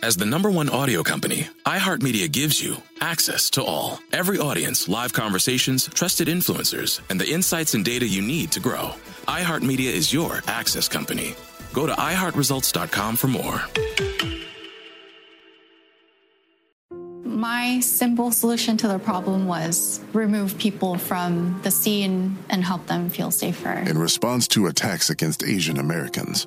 As the number one audio company, iHeartMedia gives you access to all. Every audience, live conversations, trusted influencers, and the insights and data you need to grow. iHeartMedia is your access company. Go to iHeartResults.com for more. My simple solution to the problem was remove people from the scene and help them feel safer. In response to attacks against Asian Americans,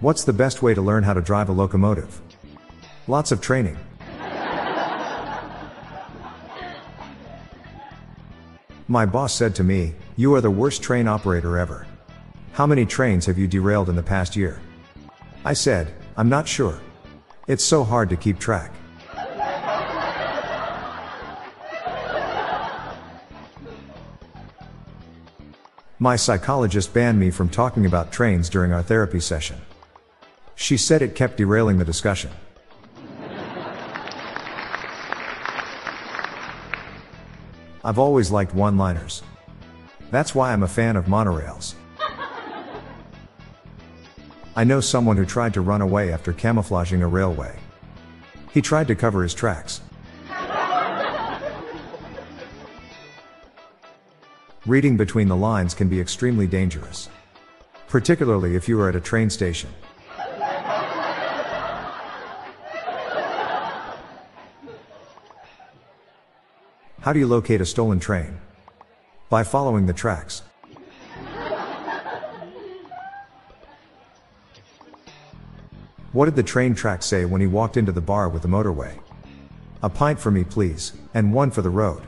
What's the best way to learn how to drive a locomotive? Lots of training. My boss said to me, You are the worst train operator ever. How many trains have you derailed in the past year? I said, I'm not sure. It's so hard to keep track. My psychologist banned me from talking about trains during our therapy session. She said it kept derailing the discussion. I've always liked one liners. That's why I'm a fan of monorails. I know someone who tried to run away after camouflaging a railway. He tried to cover his tracks. Reading between the lines can be extremely dangerous. Particularly if you are at a train station. How do you locate a stolen train? By following the tracks. What did the train track say when he walked into the bar with the motorway? A pint for me, please, and one for the road.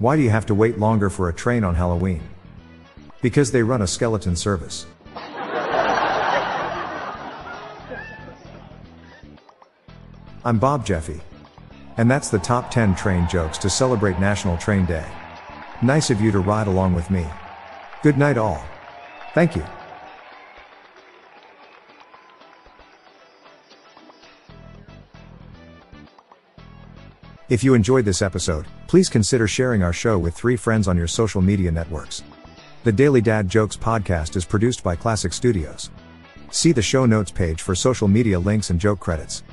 Why do you have to wait longer for a train on Halloween? Because they run a skeleton service. I'm Bob Jeffy. And that's the top 10 train jokes to celebrate National Train Day. Nice of you to ride along with me. Good night, all. Thank you. If you enjoyed this episode, please consider sharing our show with three friends on your social media networks. The Daily Dad Jokes podcast is produced by Classic Studios. See the show notes page for social media links and joke credits.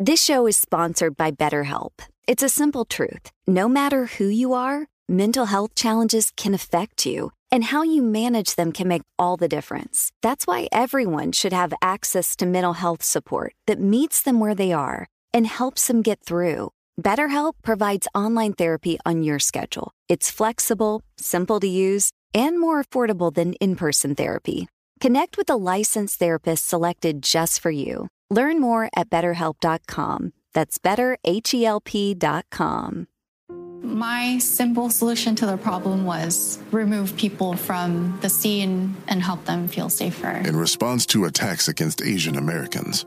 This show is sponsored by BetterHelp. It's a simple truth. No matter who you are, mental health challenges can affect you, and how you manage them can make all the difference. That's why everyone should have access to mental health support that meets them where they are and helps them get through. BetterHelp provides online therapy on your schedule. It's flexible, simple to use, and more affordable than in person therapy. Connect with a licensed therapist selected just for you. Learn more at betterhelp.com. That's betterhelp.com. My simple solution to the problem was remove people from the scene and help them feel safer. In response to attacks against Asian Americans,